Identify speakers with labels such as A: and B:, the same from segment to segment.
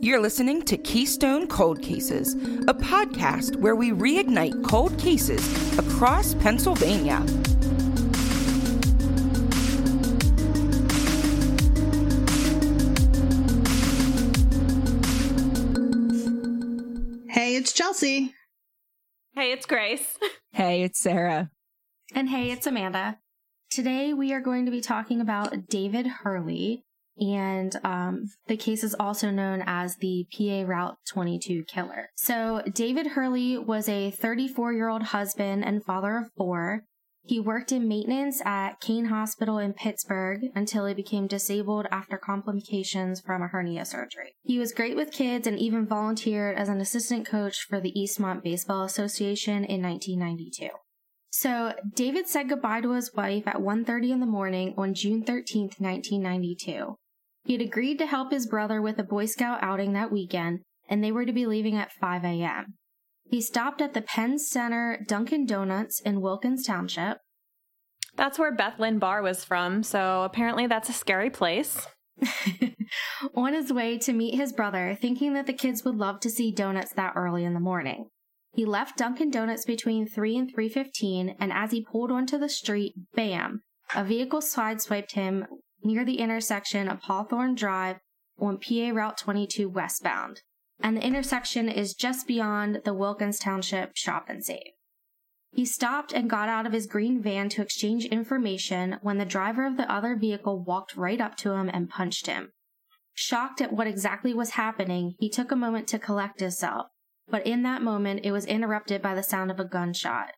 A: You're listening to Keystone Cold Cases, a podcast where we reignite cold cases across Pennsylvania.
B: Hey, it's Chelsea.
C: Hey, it's Grace.
A: Hey, it's Sarah.
D: And hey, it's Amanda. Today we are going to be talking about David Hurley, and um, the case is also known as the PA Route 22 killer. So, David Hurley was a 34 year old husband and father of four. He worked in maintenance at Kane Hospital in Pittsburgh until he became disabled after complications from a hernia surgery. He was great with kids and even volunteered as an assistant coach for the Eastmont Baseball Association in 1992. So, David said goodbye to his wife at 1:30 in the morning on June 13, 1992. He had agreed to help his brother with a Boy Scout outing that weekend, and they were to be leaving at 5 a.m. He stopped at the Penn Center Dunkin' Donuts in Wilkins Township.
C: That's where Beth Lynn Barr was from, so apparently that's a scary place.
D: on his way to meet his brother, thinking that the kids would love to see donuts that early in the morning. He left Dunkin' Donuts between 3 and 3:15, and as he pulled onto the street, bam, a vehicle sideswiped him near the intersection of Hawthorne Drive on PA Route 22 westbound. And the intersection is just beyond the Wilkins Township Shop and Save. He stopped and got out of his green van to exchange information when the driver of the other vehicle walked right up to him and punched him. Shocked at what exactly was happening, he took a moment to collect himself, but in that moment it was interrupted by the sound of a gunshot.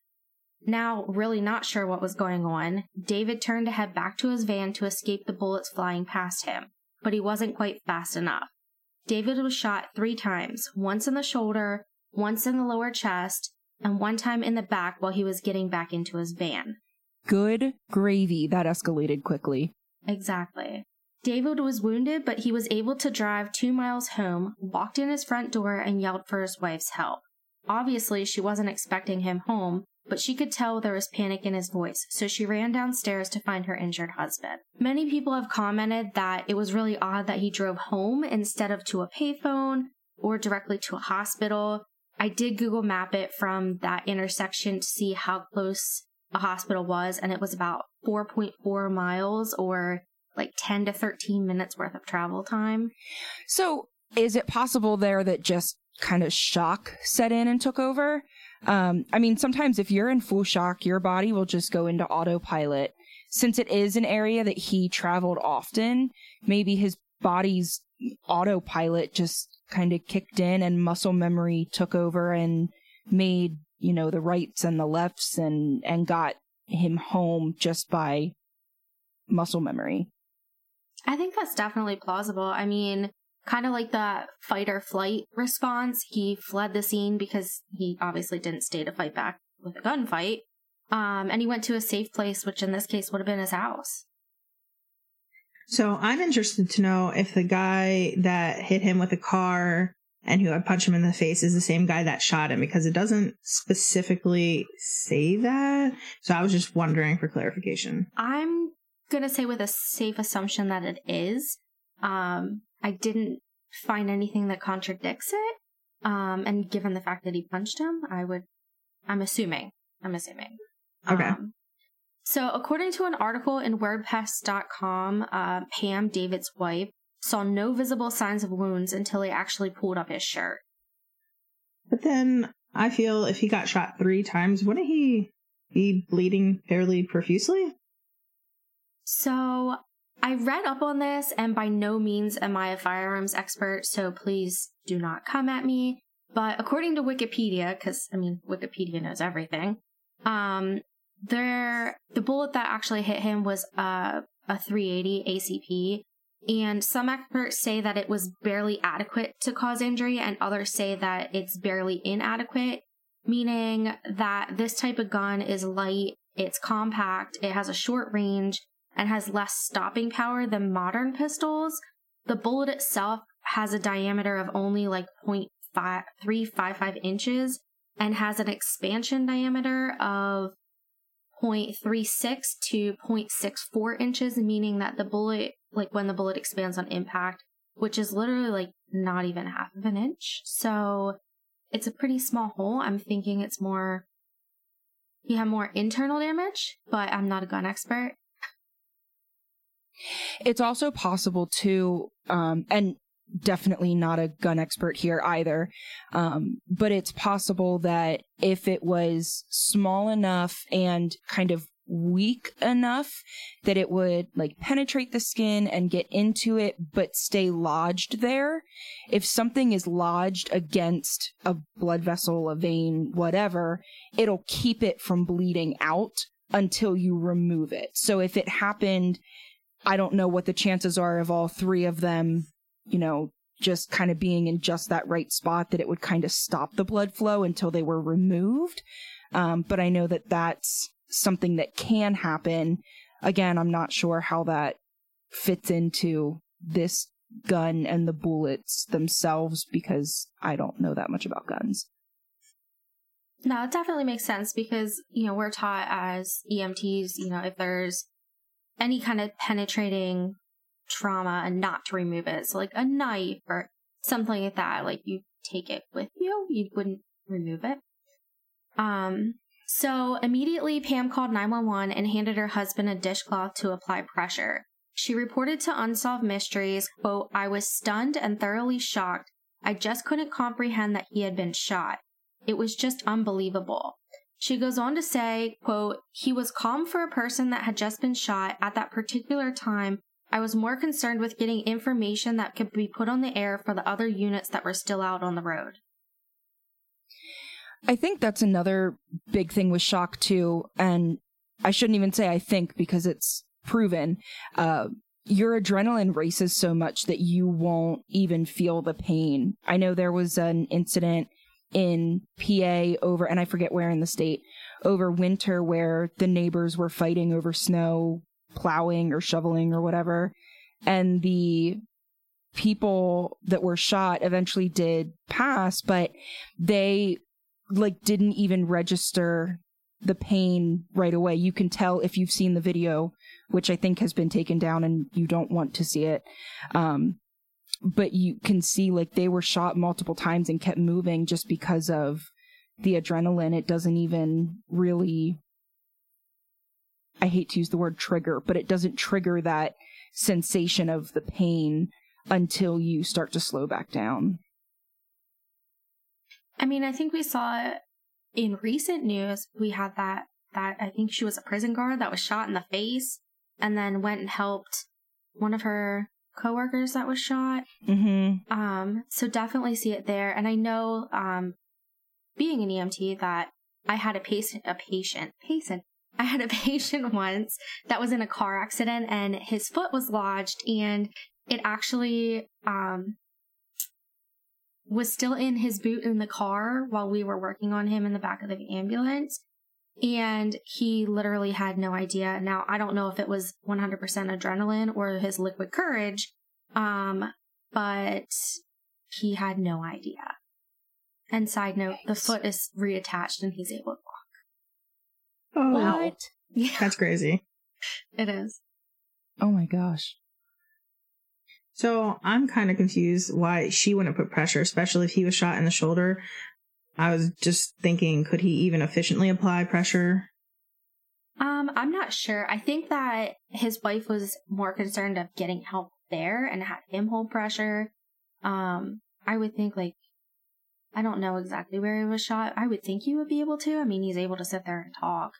D: Now, really not sure what was going on, David turned to head back to his van to escape the bullets flying past him, but he wasn't quite fast enough. David was shot three times once in the shoulder, once in the lower chest, and one time in the back while he was getting back into his van.
A: Good gravy. That escalated quickly.
D: Exactly. David was wounded, but he was able to drive two miles home, walked in his front door, and yelled for his wife's help. Obviously, she wasn't expecting him home, but she could tell there was panic in his voice, so she ran downstairs to find her injured husband. Many people have commented that it was really odd that he drove home instead of to a payphone or directly to a hospital. I did Google map it from that intersection to see how close a hospital was, and it was about 4.4 miles or like 10 to 13 minutes worth of travel time.
A: So, is it possible there that just kind of shock set in and took over? Um, I mean, sometimes if you're in full shock, your body will just go into autopilot. Since it is an area that he traveled often, maybe his body's autopilot just kind of kicked in and muscle memory took over and made, you know, the rights and the lefts and, and got him home just by muscle memory.
D: I think that's definitely plausible. I mean, kind of like the fight or flight response. He fled the scene because he obviously didn't stay to fight back with a gunfight. Um, and he went to a safe place, which in this case would have been his house.
B: So I'm interested to know if the guy that hit him with a car and who had punched him in the face is the same guy that shot him because it doesn't specifically say that. So I was just wondering for clarification.
D: I'm going to say with a safe assumption that it is. Um, I didn't find anything that contradicts it. Um, and given the fact that he punched him, I would, I'm assuming, I'm assuming.
B: Okay.
D: Um, so, according to an article in WordPress.com, uh, Pam, David's wife, saw no visible signs of wounds until he actually pulled up his shirt.
B: But then I feel if he got shot three times, wouldn't he be bleeding fairly profusely?
D: So, I read up on this, and by no means am I a firearms expert, so please do not come at me. But according to Wikipedia, because I mean, Wikipedia knows everything, um, there the bullet that actually hit him was uh, a 380 ACP, and some experts say that it was barely adequate to cause injury, and others say that it's barely inadequate, meaning that this type of gun is light, it's compact, it has a short range, and has less stopping power than modern pistols. The bullet itself has a diameter of only like 0.355 inches and has an expansion diameter of 0.36 to 0.64 inches, meaning that the bullet, like when the bullet expands on impact, which is literally like not even half of an inch. So it's a pretty small hole. I'm thinking it's more, you have more internal damage, but I'm not a gun expert.
A: It's also possible to, um, and definitely not a gun expert here either. Um, but it's possible that if it was small enough and kind of weak enough that it would like penetrate the skin and get into it but stay lodged there if something is lodged against a blood vessel a vein whatever it'll keep it from bleeding out until you remove it so if it happened i don't know what the chances are of all three of them you know, just kind of being in just that right spot that it would kind of stop the blood flow until they were removed. Um, but I know that that's something that can happen. Again, I'm not sure how that fits into this gun and the bullets themselves because I don't know that much about guns.
D: No, it definitely makes sense because, you know, we're taught as EMTs, you know, if there's any kind of penetrating trauma and not to remove it. So like a knife or something like that, like you take it with you, you wouldn't remove it. Um, so immediately Pam called 911 and handed her husband a dishcloth to apply pressure. She reported to Unsolved Mysteries, quote, I was stunned and thoroughly shocked. I just couldn't comprehend that he had been shot. It was just unbelievable. She goes on to say, quote, he was calm for a person that had just been shot at that particular time I was more concerned with getting information that could be put on the air for the other units that were still out on the road.
A: I think that's another big thing with shock too, and I shouldn't even say I think because it's proven. Uh, your adrenaline races so much that you won't even feel the pain. I know there was an incident in PA over, and I forget where in the state, over winter where the neighbors were fighting over snow plowing or shoveling or whatever. And the people that were shot eventually did pass, but they like didn't even register the pain right away. You can tell if you've seen the video, which I think has been taken down and you don't want to see it. Um, but you can see like they were shot multiple times and kept moving just because of the adrenaline. It doesn't even really I hate to use the word trigger, but it doesn't trigger that sensation of the pain until you start to slow back down.
D: I mean, I think we saw in recent news, we had that, that I think she was a prison guard that was shot in the face and then went and helped one of her coworkers that was shot.
A: Mm-hmm.
D: Um, so definitely see it there. And I know, um, being an EMT that I had a patient, a patient, patient, I had a patient once that was in a car accident and his foot was lodged and it actually um, was still in his boot in the car while we were working on him in the back of the ambulance. And he literally had no idea. Now, I don't know if it was 100% adrenaline or his liquid courage, um, but he had no idea. And side note, the foot is reattached and he's able to
B: Oh,
A: what?
D: Yeah.
B: That's crazy.
D: It is.
A: Oh my gosh.
B: So I'm kind of confused why she wouldn't put pressure, especially if he was shot in the shoulder. I was just thinking, could he even efficiently apply pressure?
D: Um, I'm not sure. I think that his wife was more concerned of getting help there and had him hold pressure. Um, I would think like I don't know exactly where he was shot. I would think he would be able to. I mean, he's able to sit there and talk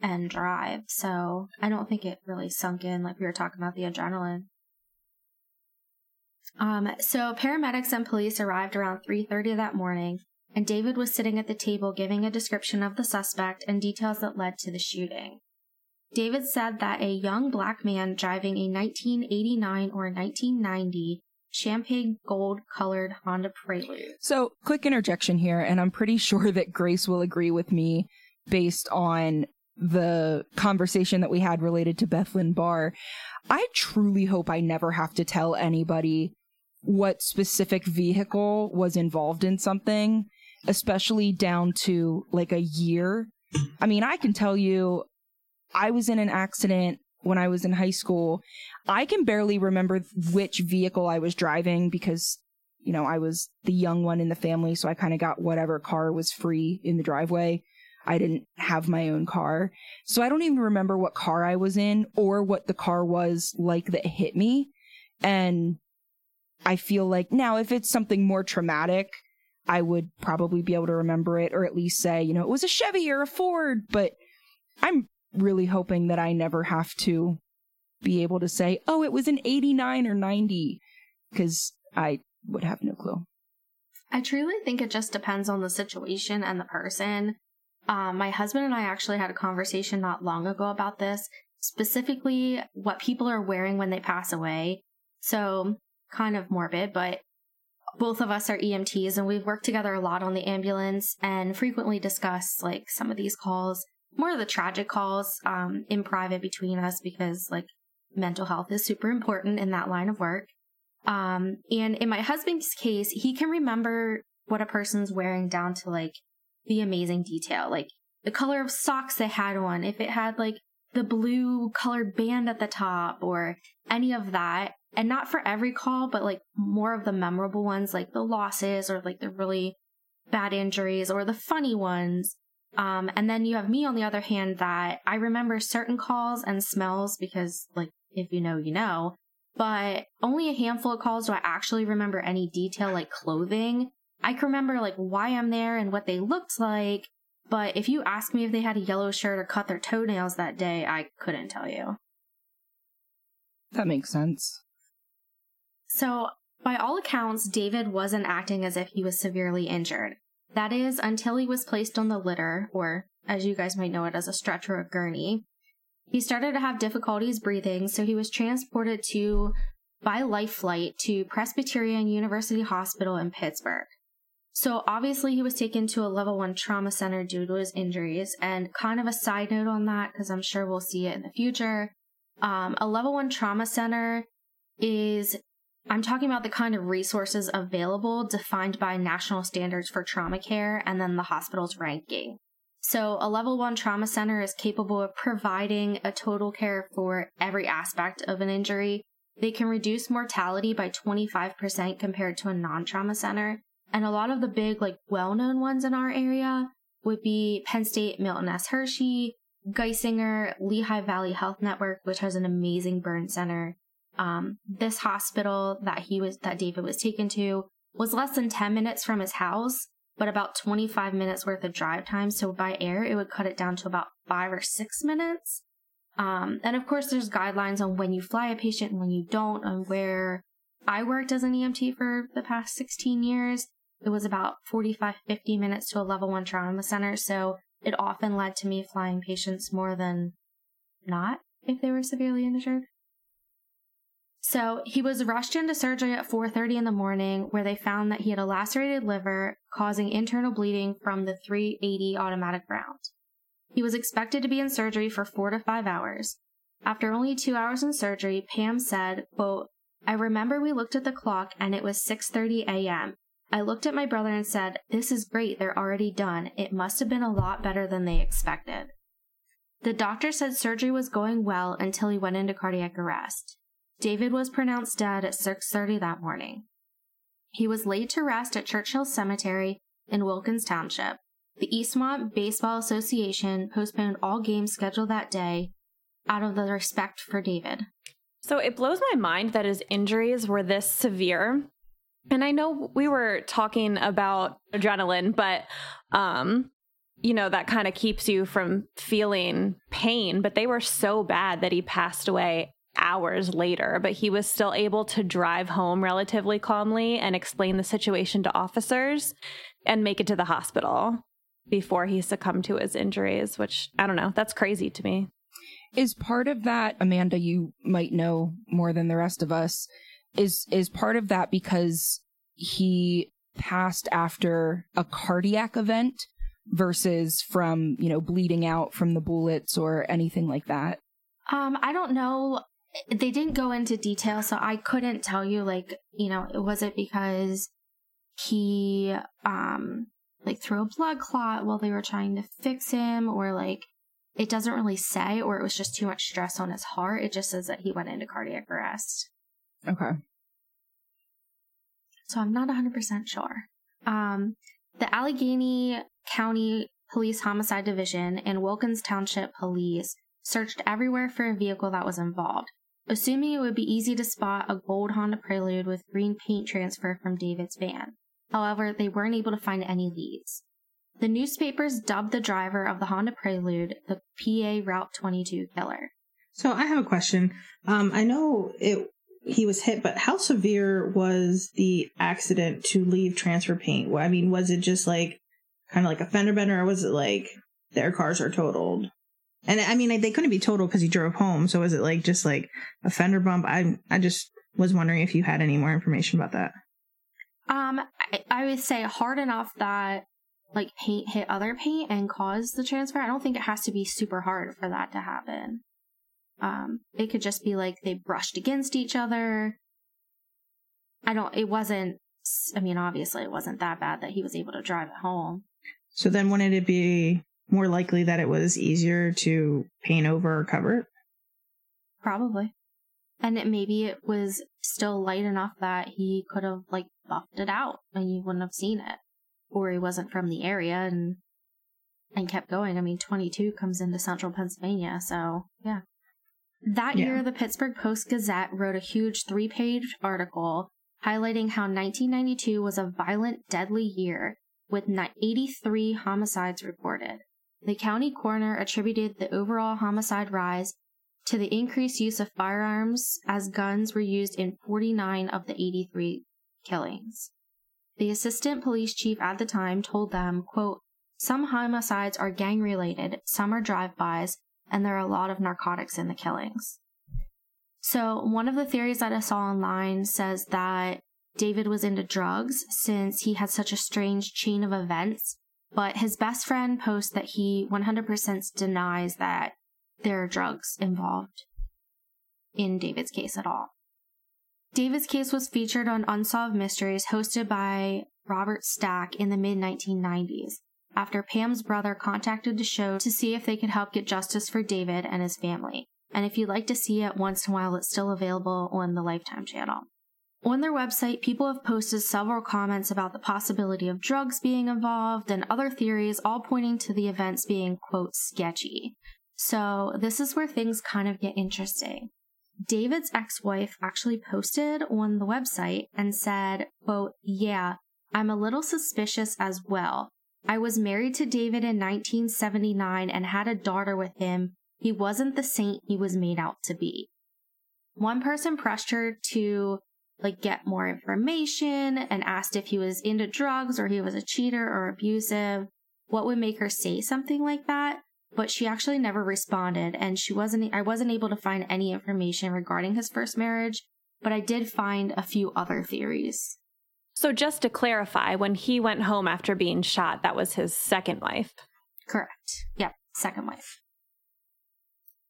D: and drive. So I don't think it really sunk in like we were talking about the adrenaline. Um, so paramedics and police arrived around 3:30 that morning, and David was sitting at the table giving a description of the suspect and details that led to the shooting. David said that a young black man driving a 1989 or 1990 champagne gold colored Honda Prelude.
A: So, quick interjection here, and I'm pretty sure that Grace will agree with me based on the conversation that we had related to Beth Lynn Barr. I truly hope I never have to tell anybody what specific vehicle was involved in something, especially down to like a year. I mean, I can tell you I was in an accident when I was in high school. I can barely remember which vehicle I was driving because you know, I was the young one in the family, so I kind of got whatever car was free in the driveway. I didn't have my own car. So I don't even remember what car I was in or what the car was like that hit me. And I feel like now if it's something more traumatic, I would probably be able to remember it or at least say, you know, it was a Chevy or a Ford, but I'm really hoping that I never have to be able to say, oh, it was an 89 or 90 because I would have no clue.
D: I truly think it just depends on the situation and the person. Um, my husband and I actually had a conversation not long ago about this, specifically what people are wearing when they pass away. So, kind of morbid, but both of us are EMTs and we've worked together a lot on the ambulance and frequently discuss like some of these calls, more of the tragic calls um, in private between us because like mental health is super important in that line of work. Um, and in my husband's case, he can remember what a person's wearing down to like the amazing detail, like the color of socks they had on, if it had like the blue colored band at the top or any of that. And not for every call, but like more of the memorable ones, like the losses or like the really bad injuries or the funny ones. Um, and then you have me on the other hand that I remember certain calls and smells because like if you know, you know. But only a handful of calls do I actually remember any detail like clothing. I can remember like why I'm there and what they looked like. But if you ask me if they had a yellow shirt or cut their toenails that day, I couldn't tell you.
A: That makes sense.
D: So, by all accounts, David wasn't acting as if he was severely injured. That is, until he was placed on the litter, or as you guys might know it as a stretcher or gurney. He started to have difficulties breathing, so he was transported to by life flight to Presbyterian University Hospital in Pittsburgh. So obviously he was taken to a level one trauma center due to his injuries. And kind of a side note on that, because I'm sure we'll see it in the future. Um, a level one trauma center is, I'm talking about the kind of resources available defined by national standards for trauma care and then the hospital's ranking. So, a level one trauma center is capable of providing a total care for every aspect of an injury. They can reduce mortality by 25% compared to a non trauma center. And a lot of the big, like, well known ones in our area would be Penn State Milton S. Hershey, Geisinger, Lehigh Valley Health Network, which has an amazing burn center. Um, this hospital that he was, that David was taken to was less than 10 minutes from his house but about 25 minutes worth of drive time. So by air, it would cut it down to about five or six minutes. Um, and of course, there's guidelines on when you fly a patient and when you don't, and where I worked as an EMT for the past 16 years. It was about 45, 50 minutes to a level one trauma center. So it often led to me flying patients more than not if they were severely injured. So he was rushed into surgery at 4:30 in the morning where they found that he had a lacerated liver causing internal bleeding from the 380 automatic round. He was expected to be in surgery for 4 to 5 hours. After only 2 hours in surgery, Pam said, quote, "I remember we looked at the clock and it was 6:30 a.m. I looked at my brother and said, "This is great. They're already done. It must have been a lot better than they expected." The doctor said surgery was going well until he went into cardiac arrest. David was pronounced dead at 6:30 that morning. He was laid to rest at Churchill Cemetery in Wilkins Township. The Eastmont Baseball Association postponed all games scheduled that day out of the respect for David.
C: So it blows my mind that his injuries were this severe. And I know we were talking about adrenaline, but um you know that kind of keeps you from feeling pain, but they were so bad that he passed away hours later, but he was still able to drive home relatively calmly and explain the situation to officers and make it to the hospital before he succumbed to his injuries, which I don't know, that's crazy to me.
A: Is part of that, Amanda, you might know more than the rest of us, is is part of that because he passed after a cardiac event versus from, you know, bleeding out from the bullets or anything like that?
D: Um, I don't know they didn't go into detail, so I couldn't tell you, like, you know, was it because he, um, like threw a blood clot while they were trying to fix him, or like, it doesn't really say, or it was just too much stress on his heart. It just says that he went into cardiac arrest.
A: Okay.
D: so I'm not 100% sure. Um, the Allegheny County Police Homicide Division and Wilkins Township Police searched everywhere for a vehicle that was involved, assuming it would be easy to spot a gold Honda Prelude with green paint transfer from David's van. However, they weren't able to find any leads. The newspapers dubbed the driver of the Honda Prelude the PA Route 22 killer.
B: So I have a question. Um, I know it he was hit, but how severe was the accident to leave transfer paint? I mean, was it just like kind of like a fender bender, or was it like their cars are totaled? And I mean, they couldn't be totaled because he drove home. So was it like just like a fender bump? I I just was wondering if you had any more information about that.
D: Um, I, I would say hard enough that like paint hit other paint and caused the transfer. I don't think it has to be super hard for that to happen. Um, it could just be like they brushed against each other. I don't, it wasn't, I mean, obviously it wasn't that bad that he was able to drive it home.
B: So then wouldn't it be more likely that it was easier to paint over or cover it?
D: Probably. And it, maybe it was still light enough that he could have like buffed it out and you wouldn't have seen it. Or he wasn't from the area and and kept going. I mean, 22 comes into central Pennsylvania, so yeah. That yeah. year, the Pittsburgh Post Gazette wrote a huge three page article highlighting how 1992 was a violent, deadly year with 83 homicides reported. The county coroner attributed the overall homicide rise to the increased use of firearms as guns were used in 49 of the 83 killings. The assistant police chief at the time told them, quote, some homicides are gang related, some are drive-bys, and there are a lot of narcotics in the killings. So, one of the theories that I saw online says that David was into drugs since he had such a strange chain of events, but his best friend posts that he 100% denies that there are drugs involved in David's case at all. David's case was featured on Unsolved Mysteries hosted by Robert Stack in the mid 1990s after Pam's brother contacted the show to see if they could help get justice for David and his family. And if you'd like to see it once in a while, it's still available on the Lifetime channel. On their website, people have posted several comments about the possibility of drugs being involved and other theories, all pointing to the events being, quote, sketchy. So, this is where things kind of get interesting. David's ex wife actually posted on the website and said, quote, Yeah, I'm a little suspicious as well. I was married to David in 1979 and had a daughter with him. He wasn't the saint he was made out to be. One person pressed her to like get more information and asked if he was into drugs or he was a cheater or abusive. What would make her say something like that? But she actually never responded and she wasn't I wasn't able to find any information regarding his first marriage, but I did find a few other theories.
C: So, just to clarify, when he went home after being shot, that was his second wife.
D: Correct. Yep, second wife.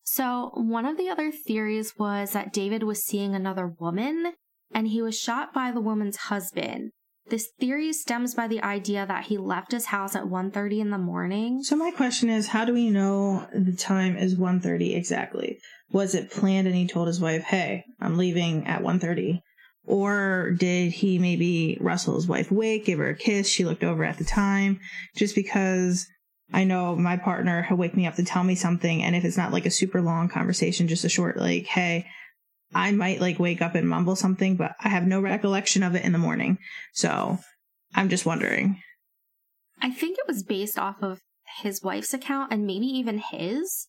D: So, one of the other theories was that David was seeing another woman and he was shot by the woman's husband. This theory stems by the idea that he left his house at 1:30 in the morning.
B: So my question is, how do we know the time is 1:30 exactly? Was it planned and he told his wife, "Hey, I'm leaving at 1:30." Or did he maybe wrestle his wife awake, give her a kiss? She looked over at the time just because I know my partner will wake me up to tell me something. And if it's not like a super long conversation, just a short, like, hey, I might like wake up and mumble something, but I have no recollection of it in the morning. So I'm just wondering.
D: I think it was based off of his wife's account and maybe even his.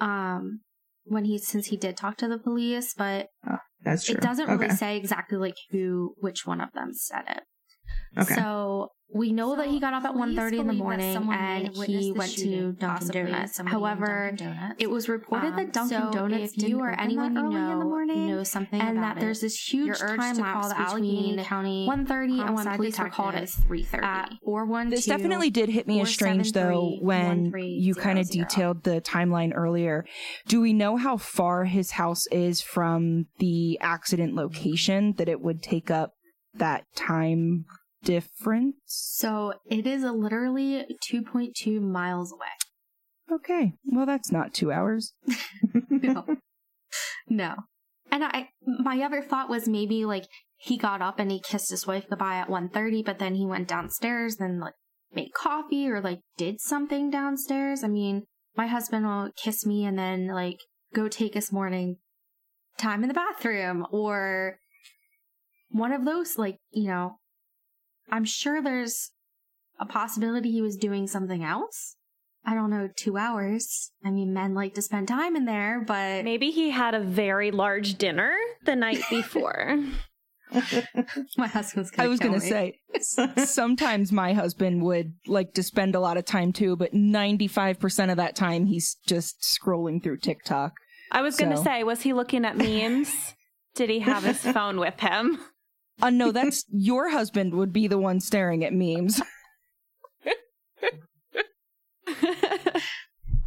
D: Um, when he since he did talk to the police, but
B: oh, that's true.
D: It doesn't really say exactly like who which one of them said it. Okay. So we know so that he got up at 1.30 in the morning and he went to Dunkin' Donuts. However, Dunkin Donuts. it was reported um, that Dunkin' so Donuts if you or anyone you know in the morning know something and that there's this huge time lapse between County 1.30 and when police were called at 3.30. At
A: this definitely did hit me as strange though when you kind of detailed the timeline earlier. Do we know how far his house is from the accident location that it would take up that time difference?
D: So it is literally 2.2 miles away.
A: Okay. Well, that's not two hours.
D: no. No. And I, my other thought was maybe like he got up and he kissed his wife goodbye at 1.30 but then he went downstairs and like made coffee or like did something downstairs i mean my husband will kiss me and then like go take his morning time in the bathroom or one of those like you know i'm sure there's a possibility he was doing something else i don't know two hours i mean men like to spend time in there but
C: Maybe he had a very large dinner the night before.
D: my husband's gonna
A: I was going to say, sometimes my husband would like to spend a lot of time too, but 95% of that time he's just scrolling through TikTok.
C: I was going to say, was he looking at memes? Did he have his phone with him?
A: Uh, no, that's your husband would be the one staring at memes.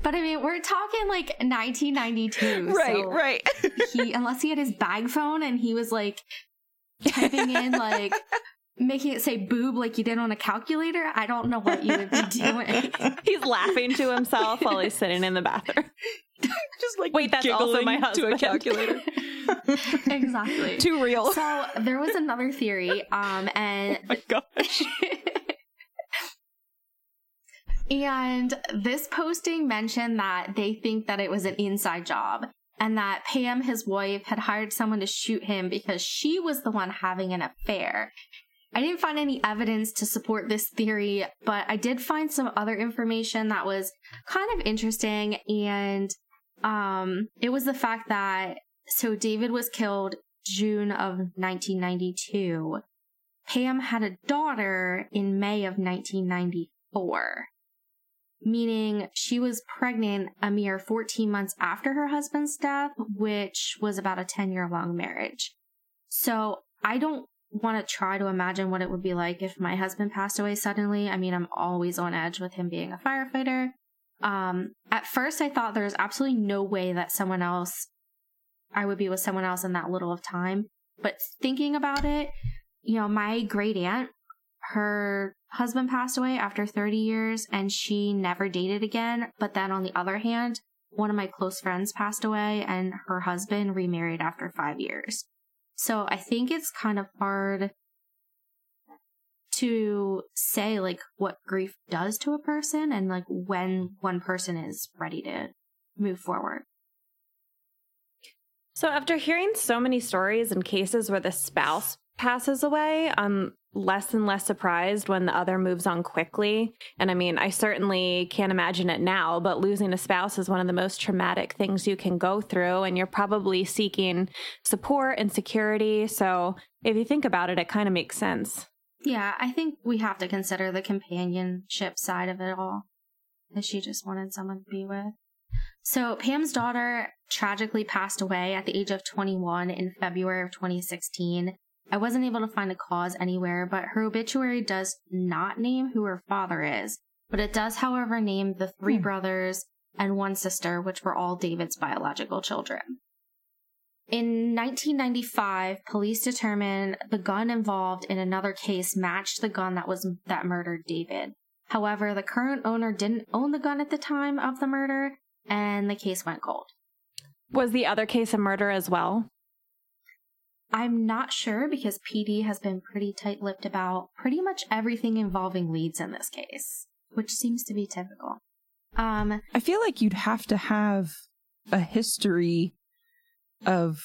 D: but i mean we're talking like 1992
A: right,
D: so
A: right.
D: he unless he had his bag phone and he was like typing in like making it say boob like you did on a calculator i don't know what you would be doing
C: He's laughing to himself while he's sitting in the bathroom.
A: just like
C: Wait, that's also
A: giggling
C: my
A: to a
C: husband.
A: calculator.
D: exactly
A: Too real.
D: so there was another theory um and
A: my gosh.
D: And this posting mentioned that they think that it was an inside job and that Pam, his wife, had hired someone to shoot him because she was the one having an affair. I didn't find any evidence to support this theory, but I did find some other information that was kind of interesting. And um, it was the fact that so David was killed June of 1992. Pam had a daughter in May of 1994 meaning she was pregnant a mere 14 months after her husband's death, which was about a 10 year long marriage. So I don't want to try to imagine what it would be like if my husband passed away suddenly. I mean, I'm always on edge with him being a firefighter. Um, at first, I thought there was absolutely no way that someone else, I would be with someone else in that little of time. But thinking about it, you know, my great aunt, her husband passed away after 30 years and she never dated again. But then on the other hand, one of my close friends passed away and her husband remarried after five years. So I think it's kind of hard to say like what grief does to a person and like when one person is ready to move forward.
C: So, after hearing so many stories and cases where the spouse passes away, I'm less and less surprised when the other moves on quickly. And I mean, I certainly can't imagine it now, but losing a spouse is one of the most traumatic things you can go through. And you're probably seeking support and security. So, if you think about it, it kind of makes sense.
D: Yeah, I think we have to consider the companionship side of it all. That she just wanted someone to be with. So, Pam's daughter tragically passed away at the age of 21 in February of 2016. I wasn't able to find a cause anywhere, but her obituary does not name who her father is. But it does, however, name the three
A: Hmm.
D: brothers and one sister, which were all David's biological children. In 1995, police determined the gun involved in another case matched the gun that was that murdered David. However, the current owner didn't own the gun at the time of the murder, and the case went cold.
C: Was the other case a murder as well?
D: I'm not sure because PD has been pretty tight lipped about pretty much everything involving leads in this case, which seems to be typical. Um,
A: I feel like you'd have to have a history of,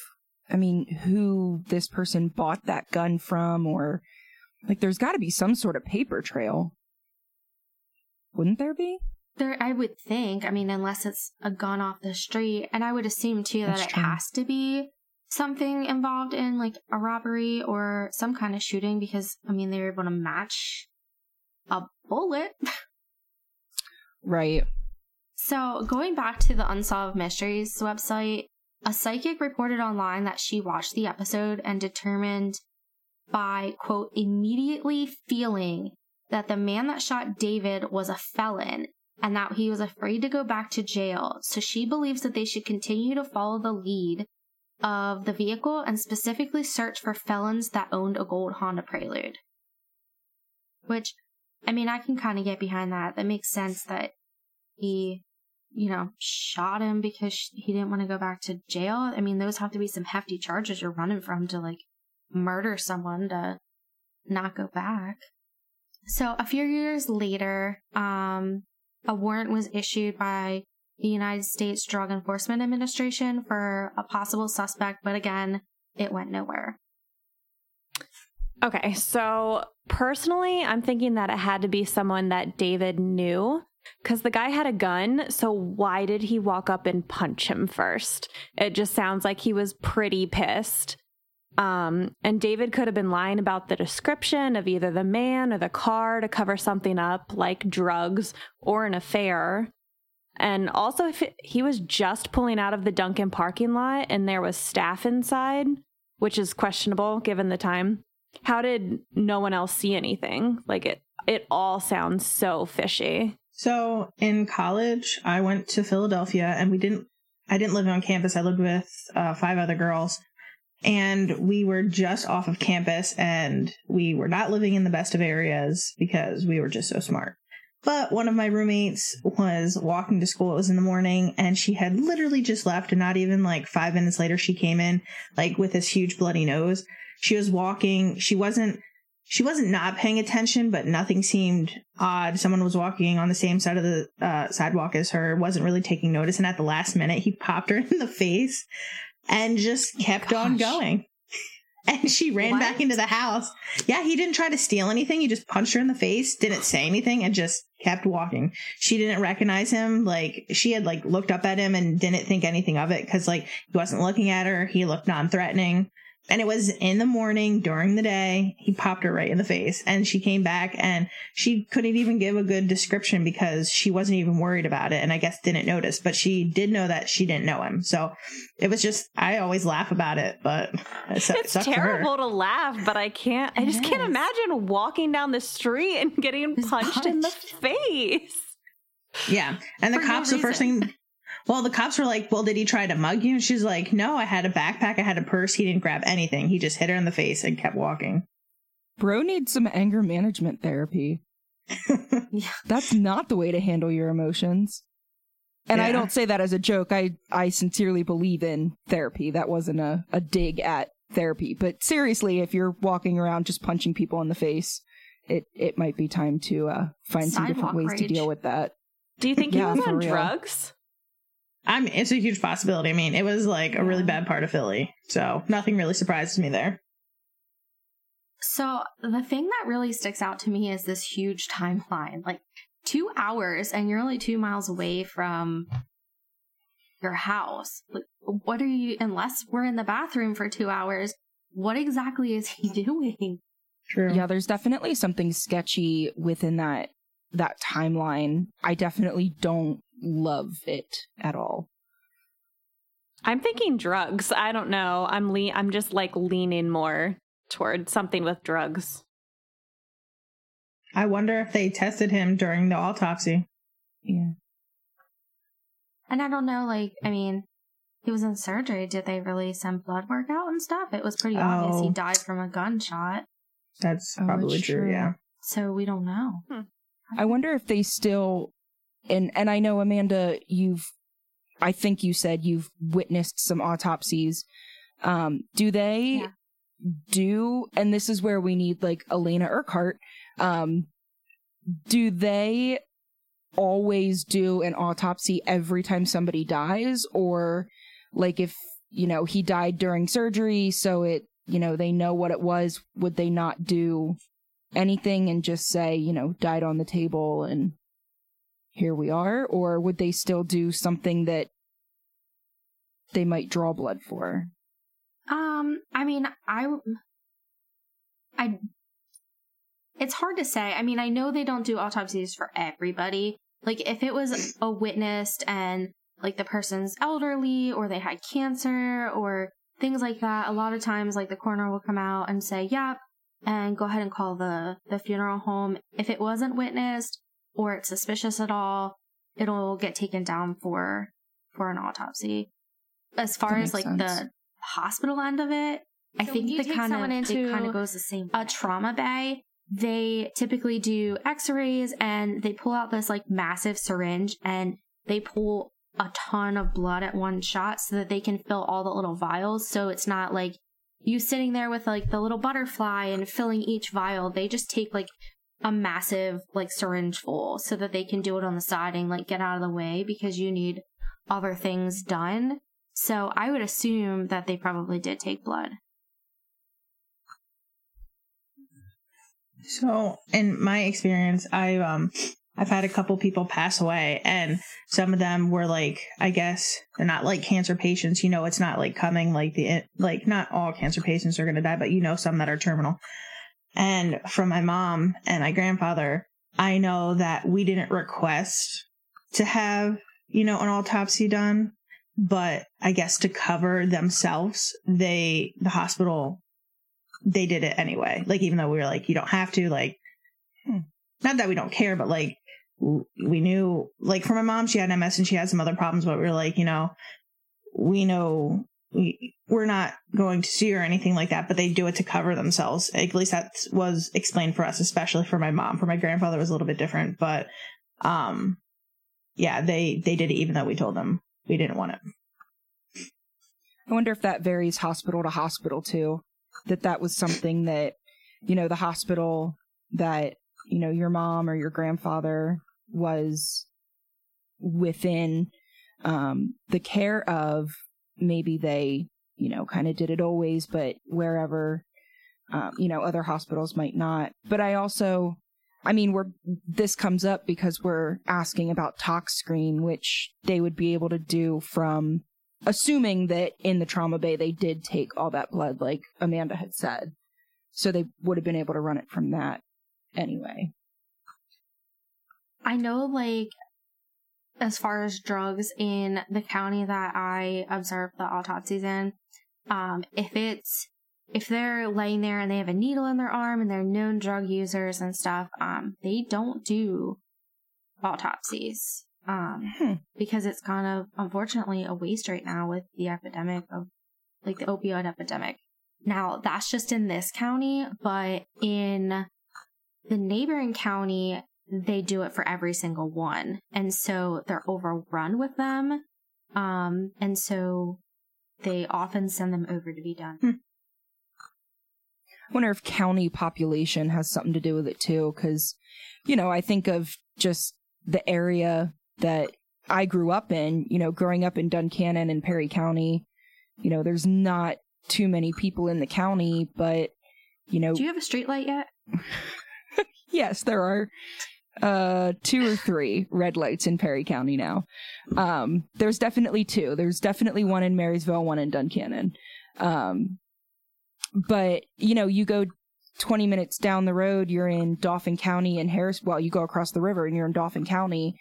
A: I mean, who this person bought that gun from, or like there's got to be some sort of paper trail. Wouldn't there be?
D: there, I would think, I mean, unless it's a gun off the street, and I would assume too that
A: That's
D: it
A: true.
D: has to be something involved in like a robbery or some kind of shooting because, I mean, they were able to match a bullet.
A: Right.
D: So, going back to the Unsolved Mysteries website, a psychic reported online that she watched the episode and determined by, quote, immediately feeling that the man that shot David was a felon and that he was afraid to go back to jail. So, she believes that they should continue to follow the lead of the vehicle and specifically search for felons that owned a gold Honda Prelude. Which, I mean, I can kind of get behind that. That makes sense that he, you know, shot him because he didn't want to go back to jail. I mean, those have to be some hefty charges you're running from to like murder someone to not go back. So a few years later, um, a warrant was issued by the United States Drug Enforcement Administration for a possible suspect, but again, it went nowhere.
C: Okay, so personally, I'm thinking that it had to be someone that David knew because the guy had a gun. So why did he walk up and punch him first? It just sounds like he was pretty pissed. Um, and David could have been lying about the description of either the man or the car to cover something up, like drugs or an affair. And also, if it, he was just pulling out of the Dunkin' parking lot and there was staff inside, which is questionable given the time, how did no one else see anything? Like it, it all sounds so fishy.
B: So in college, I went to Philadelphia, and we didn't. I didn't live on campus. I lived with uh, five other girls, and we were just off of campus, and we were not living in the best of areas because we were just so smart. But one of my roommates was walking to school. It was in the morning and she had literally just left and not even like five minutes later, she came in like with this huge bloody nose. She was walking. She wasn't, she wasn't not paying attention, but nothing seemed odd. Someone was walking on the same side of the uh, sidewalk as her, wasn't really taking notice. And at the last minute, he popped her in the face and just kept on going. And she ran
D: What?
B: back into the house. Yeah, he didn't try to steal anything. He just punched her in the face, didn't say anything, and just kept walking. She didn't recognize him. Like, she had like looked up at him and didn't think anything of it because like he wasn't looking at her. He looked non threatening. And it was in the morning during the day. He popped her right in the face and she came back and she couldn't even give a good description because she wasn't even worried about it. And I guess didn't notice, but she did know that she didn't know him. So it was just, I always laugh about it, but it su-
C: It's
B: sucked for her.
C: terrible to laugh, but I can't. I just can't imagine walking down the street and getting
D: Just
C: punched in the face.
B: Yeah. And the
D: For no
B: cops, the first thing, well, the cops were like, well, did he try to mug you? And she's like, no, I had a backpack. I had a purse. He didn't grab anything. He just hit her in the face and kept walking.
A: Bro needs some anger management therapy. That's not the way to handle your emotions. And I don't say that as a joke. I, I sincerely believe in therapy. That wasn't a, a dig at therapy. But seriously, if you're walking around just punching people in the face, it, it might be time to uh, find some different
D: Sidewalk
A: ways to deal with that.
C: Do you think he
A: Yeah,
C: was on
A: real.
C: drugs?
B: I mean, it's a huge possibility. I mean, it was like a really bad part of Philly. So nothing really surprised me there.
D: So the thing that really sticks out to me is this huge timeline. Like two hours and you're only two miles away from your house. Like, what are you, unless we're in the bathroom for two hours, what exactly is he doing?
B: True.
A: Yeah, there's definitely something sketchy within that that timeline. I definitely don't love it at all.
C: I'm thinking drugs. I don't know. I'm le- I'm just like leaning more toward something with drugs.
B: I wonder if they tested him during the autopsy.
A: Yeah.
D: And I don't know, like, I mean, he was in surgery. Did they really send blood work out and stuff? It was pretty obvious he
B: Oh.
D: died from a gunshot.
B: That's
A: Oh,
B: probably
A: it's
B: true.
A: true.
B: Yeah.
D: So we don't know. Hmm.
A: I wonder if they still and and I know Amanda you've I think you said you've witnessed some autopsies. Um do they
D: Yeah.
A: do and this is where we need like Elena Urquhart um do they always do an autopsy every time somebody dies or like if you know he died during surgery so it you know they know what it was would they not do anything and just say you know died on the table and here we are or would they still do something that they might draw blood for
D: Um, I mean, I, I, it's hard to say. I mean, I know they don't do autopsies for everybody. Like, if it was a witnessed and like the person's elderly or they had cancer or things like that, a lot of times, like the coroner will come out and say, "Yep," and go ahead and call the the funeral home. If it wasn't witnessed or it's suspicious at all, it'll get taken down for for an autopsy. As far as like
A: sense.
D: the hospital end of it, I think the kind of it kind of goes the same.
C: a
D: A trauma bay, they typically do X-rays and they pull out this like massive syringe and they pull a ton of blood at one shot so that they can fill all the little vials. So it's not like you sitting there with like the little butterfly and filling each vial. They just take like a massive like syringe full so that they can do it on the side and like get out of the way because you need other things done. So I would assume that they probably did take blood.
B: So, in my experience, I um I've had a couple people pass away and some of them were like I guess they're not like cancer patients, you know, it's not like coming like the like not all cancer patients are going to die, but you know some that are terminal. And from my mom and my grandfather, I know that we didn't request to have, you know, an autopsy done, but I guess to cover themselves, they the hospital they did it anyway. Like, even though we were like, you don't have to, like, hmm. not that we don't care, but like, we knew, like, for my mom, she had an MS and she had some other problems, but we were like, you know, we know we're not going to sue or anything like that, but they do it to cover themselves. At least that was explained for us, especially for my mom. For my grandfather, was a little bit different, but, um, yeah, they, they did it even though we told them we didn't want it.
A: I wonder if that varies hospital to hospital too that that was something that, you know, the hospital that, you know, your mom or your grandfather was within um, the care of, maybe they, you know, kind of did it always, but wherever, um, you know, other hospitals might not. But I also, I mean, we're, this comes up because we're asking about tox screen, which they would be able to do from assuming that in the trauma bay they did take all that blood, like Amanda had said. So they would have been able to run it from that anyway.
D: I know, like, as far as drugs in the county that I observed the autopsies in, um, if it's if they're laying there and they have a needle in their arm and they're known drug users and stuff, um, they don't do autopsies um, hmm. because it's kind of unfortunately a waste right now with the epidemic of like the opioid epidemic. Now that's just in this county, but in the neighboring county, they do it for every single one. And so they're overrun with them. Um, and so they often send them over to be done. Hmm.
A: I wonder if county population has something to do with it too, because, you know, I think of just the area that I grew up in, you know, growing up in Duncannon and Perry County, you know, there's not too many people in the county, but you know,
D: do you have a street light yet?
A: yes, there are uh two or three red lights in Perry County now. Um there's definitely two. There's definitely one in Marysville, one in Duncannon. Um but you know, you go 20 minutes down the road, you're in Dauphin County and Harris well, you go across the river and you're in Dauphin County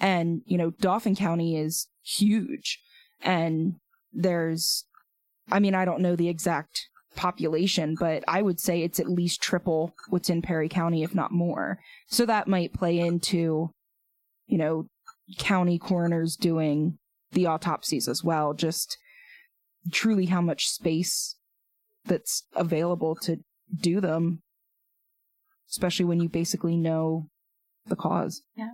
A: and, you know, Dauphin County is huge. And there's, I mean, I don't know the exact population, but I would say it's at least triple what's in Perry County, if not more. So that might play into, you know, county coroners doing the autopsies as well. Just truly how much space that's available to do them, especially when you basically know the cause.
D: Yeah.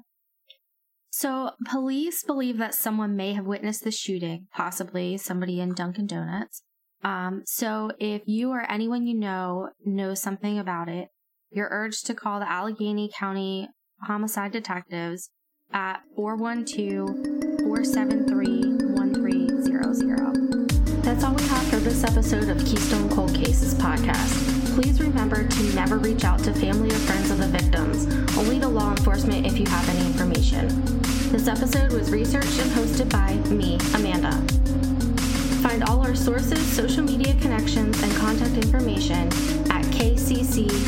D: So, police believe that someone may have witnessed the shooting, possibly somebody in Dunkin' Donuts. Um, so, if you or anyone you know knows something about it, you're urged to call the Allegheny County Homicide Detectives at 412 473 1300. That's all we have for this episode of Keystone Cold Cases podcast please remember to never reach out to family or friends of the victims, only to law enforcement if you have any information. This episode was researched and hosted by me, Amanda. All our sources, social media connections, and contact information at kccpod.com.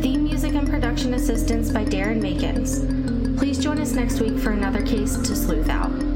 D: Theme music and production assistance by Darren Makins. Please join us next week for another case to sleuth out.